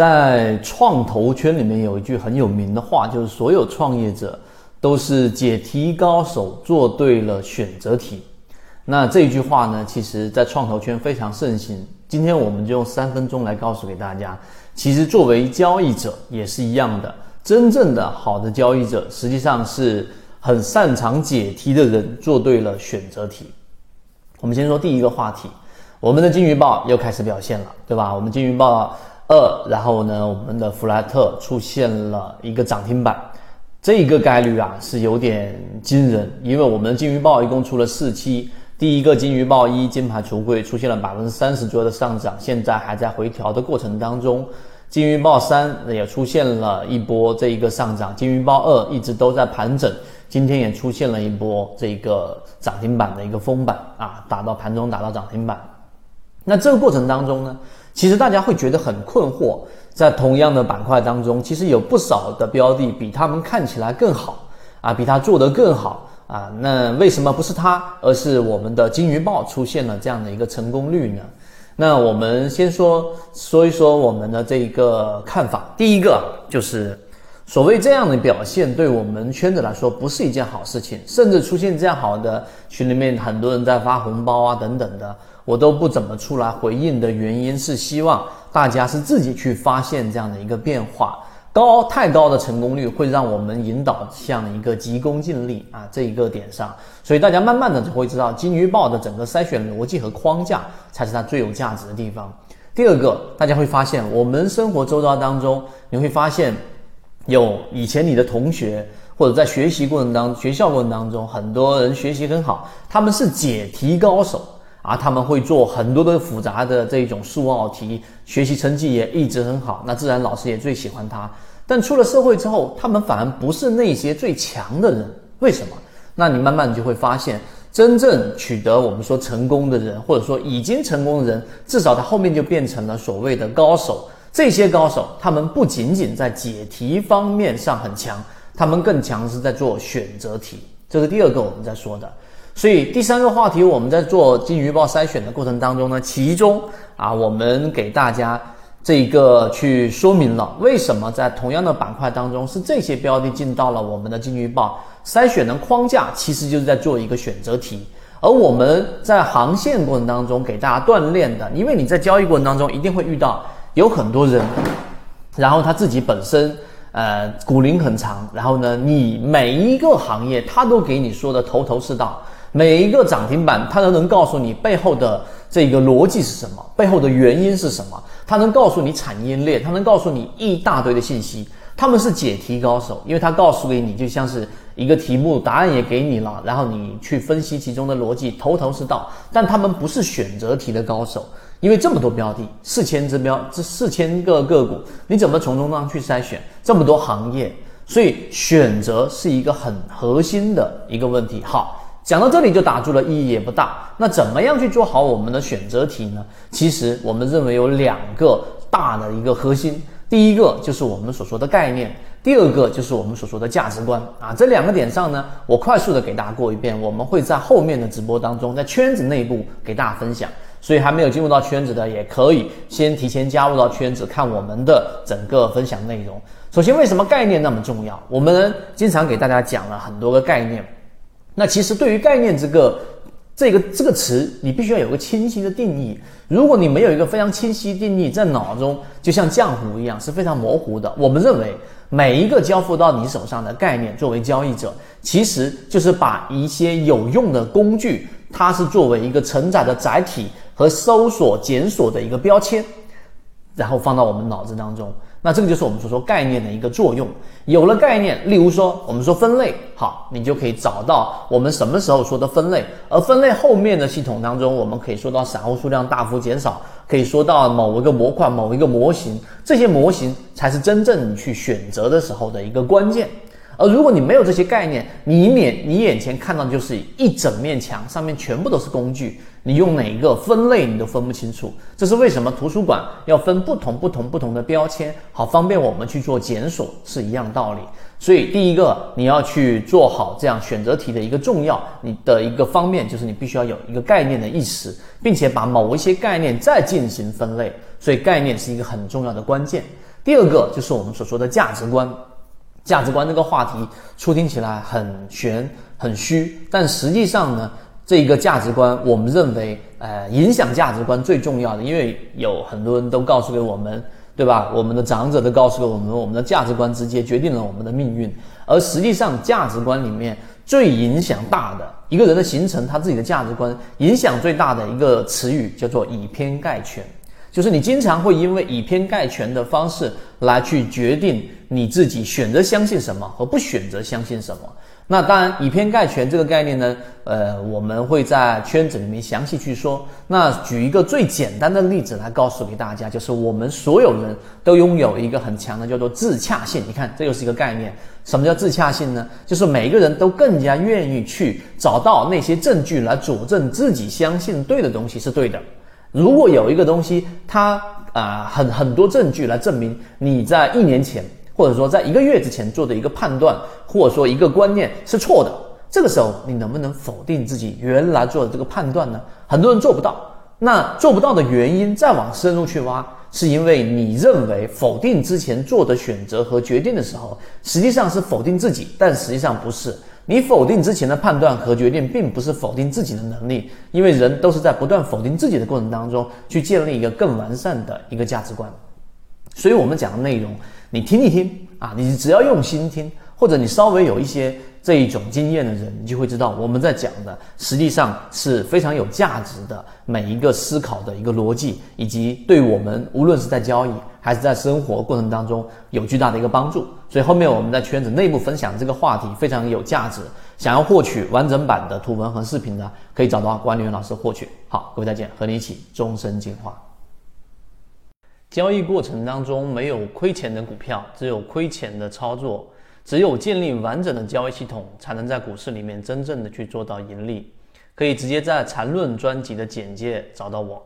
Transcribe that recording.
在创投圈里面有一句很有名的话，就是所有创业者都是解题高手，做对了选择题。那这句话呢，其实在创投圈非常盛行。今天我们就用三分钟来告诉给大家，其实作为交易者也是一样的。真正的好的交易者，实际上是很擅长解题的人，做对了选择题。我们先说第一个话题，我们的金鱼报又开始表现了，对吧？我们金鱼报。二，然后呢，我们的弗莱特出现了一个涨停板，这个概率啊是有点惊人，因为我们的金鱼报一共出了四期，第一个金鱼报一金牌橱柜出现了百分之三十左右的上涨，现在还在回调的过程当中，金鱼报三也出现了一波这一个上涨，金鱼报二一直都在盘整，今天也出现了一波这个涨停板的一个封板啊，打到盘中打到涨停板，那这个过程当中呢？其实大家会觉得很困惑，在同样的板块当中，其实有不少的标的比他们看起来更好啊，比他做得更好啊。那为什么不是他，而是我们的金鱼报出现了这样的一个成功率呢？那我们先说说一说我们的这一个看法。第一个就是，所谓这样的表现，对我们圈子来说不是一件好事情，甚至出现这样好的群里面很多人在发红包啊等等的。我都不怎么出来回应的原因是，希望大家是自己去发现这样的一个变化。高太高的成功率会让我们引导向一个急功近利啊这一个点上，所以大家慢慢的就会知道金鱼报的整个筛选逻辑和框架才是它最有价值的地方。第二个，大家会发现我们生活周遭当中，你会发现有以前你的同学或者在学习过程当学校过程当中，很多人学习很好，他们是解题高手。啊，他们会做很多的复杂的这种数奥题，学习成绩也一直很好，那自然老师也最喜欢他。但出了社会之后，他们反而不是那些最强的人，为什么？那你慢慢就会发现，真正取得我们说成功的人，或者说已经成功的人，至少他后面就变成了所谓的高手。这些高手，他们不仅仅在解题方面上很强，他们更强是在做选择题。这是第二个我们在说的。所以第三个话题，我们在做金鱼报筛选的过程当中呢，其中啊，我们给大家这个去说明了为什么在同样的板块当中是这些标的进到了我们的金鱼报筛选的框架，其实就是在做一个选择题。而我们在航线过程当中给大家锻炼的，因为你在交易过程当中一定会遇到有很多人，然后他自己本身呃股龄很长，然后呢，你每一个行业他都给你说的头头是道。每一个涨停板，他都能告诉你背后的这个逻辑是什么，背后的原因是什么。他能告诉你产业链，他能告诉你一大堆的信息。他们是解题高手，因为他告诉给你就像是一个题目，答案也给你了，然后你去分析其中的逻辑，头头是道。但他们不是选择题的高手，因为这么多标的，四千只标，这四千个个股，你怎么从中当去筛选这么多行业？所以选择是一个很核心的一个问题。好。讲到这里就打住了，意义也不大。那怎么样去做好我们的选择题呢？其实我们认为有两个大的一个核心，第一个就是我们所说的概念，第二个就是我们所说的价值观啊。这两个点上呢，我快速的给大家过一遍，我们会在后面的直播当中，在圈子内部给大家分享。所以还没有进入到圈子的，也可以先提前加入到圈子，看我们的整个分享内容。首先，为什么概念那么重要？我们经常给大家讲了很多个概念。那其实对于概念这个这个这个词，你必须要有个清晰的定义。如果你没有一个非常清晰定义，在脑中就像浆糊一样，是非常模糊的。我们认为每一个交付到你手上的概念，作为交易者，其实就是把一些有用的工具，它是作为一个承载的载体和搜索检索的一个标签，然后放到我们脑子当中。那这个就是我们所说概念的一个作用。有了概念，例如说我们说分类，好，你就可以找到我们什么时候说的分类。而分类后面的系统当中，我们可以说到散户数量大幅减少，可以说到某一个模块、某一个模型，这些模型才是真正你去选择的时候的一个关键。而如果你没有这些概念，你眼你眼前看到的就是一整面墙，上面全部都是工具。你用哪个分类你都分不清楚，这是为什么图书馆要分不同不同不同的标签，好方便我们去做检索，是一样道理。所以第一个你要去做好这样选择题的一个重要，你的一个方面就是你必须要有一个概念的意识，并且把某一些概念再进行分类。所以概念是一个很重要的关键。第二个就是我们所说的价值观。价值观这个话题初听起来很玄很虚，但实际上呢，这一个价值观我们认为，呃，影响价值观最重要的，因为有很多人都告诉给我们，对吧？我们的长者都告诉给我们，我们的价值观直接决定了我们的命运。而实际上，价值观里面最影响大的一个人的形成，他自己的价值观影响最大的一个词语叫做以偏概全。就是你经常会因为以偏概全的方式来去决定你自己选择相信什么和不选择相信什么。那当然，以偏概全这个概念呢，呃，我们会在圈子里面详细去说。那举一个最简单的例子来告诉给大家，就是我们所有人都拥有一个很强的叫做自洽性。你看，这又是一个概念。什么叫自洽性呢？就是每个人都更加愿意去找到那些证据来佐证自己相信对的东西是对的。如果有一个东西，它啊很很多证据来证明你在一年前，或者说在一个月之前做的一个判断，或者说一个观念是错的，这个时候你能不能否定自己原来做的这个判断呢？很多人做不到。那做不到的原因，再往深入去挖，是因为你认为否定之前做的选择和决定的时候，实际上是否定自己，但实际上不是。你否定之前的判断和决定，并不是否定自己的能力，因为人都是在不断否定自己的过程当中，去建立一个更完善的一个价值观。所以，我们讲的内容，你听一听啊，你只要用心听，或者你稍微有一些。这一种经验的人，你就会知道我们在讲的实际上是非常有价值的每一个思考的一个逻辑，以及对我们无论是在交易还是在生活过程当中有巨大的一个帮助。所以后面我们在圈子内部分享这个话题非常有价值。想要获取完整版的图文和视频的，可以找到管理员老师获取。好，各位再见，和你一起终身进化。交易过程当中没有亏钱的股票，只有亏钱的操作。只有建立完整的交易系统，才能在股市里面真正的去做到盈利。可以直接在缠论专辑的简介找到我。